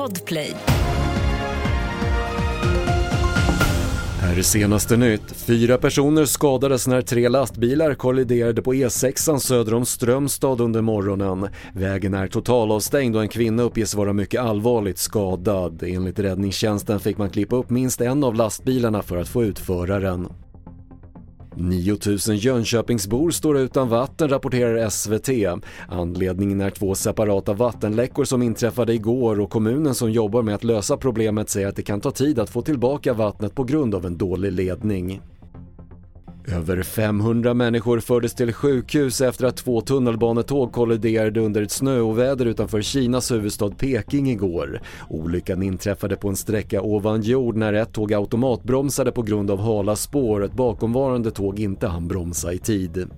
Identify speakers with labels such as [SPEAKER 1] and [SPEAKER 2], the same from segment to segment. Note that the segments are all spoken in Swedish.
[SPEAKER 1] Podplay.
[SPEAKER 2] Här är senaste nytt. Fyra personer skadades när tre lastbilar kolliderade på E6 söder om Strömstad under morgonen. Vägen är totalavstängd och en kvinna uppges vara mycket allvarligt skadad. Enligt räddningstjänsten fick man klippa upp minst en av lastbilarna för att få ut föraren. 9000 Jönköpingsbor står utan vatten rapporterar SVT. Anledningen är två separata vattenläckor som inträffade igår och kommunen som jobbar med att lösa problemet säger att det kan ta tid att få tillbaka vattnet på grund av en dålig ledning. Över 500 människor fördes till sjukhus efter att två tunnelbanetåg kolliderade under ett snöoväder utanför Kinas huvudstad Peking igår. Olyckan inträffade på en sträcka ovan jord när ett tåg automatbromsade på grund av hala spår och ett bakomvarande tåg inte hann bromsa i tid.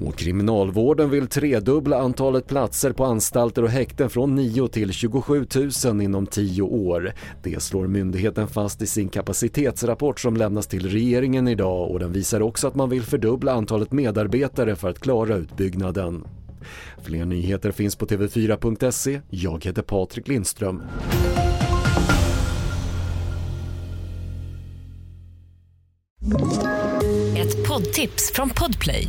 [SPEAKER 2] Och kriminalvården vill tredubbla antalet platser på anstalter och häkten från 9 till 27 000 inom 10 år. Det slår myndigheten fast i sin kapacitetsrapport som lämnas till regeringen idag och den visar också att man vill fördubbla antalet medarbetare för att klara utbyggnaden. Fler nyheter finns på tv4.se. Jag heter Patrik Lindström.
[SPEAKER 1] Ett poddtips från Podplay.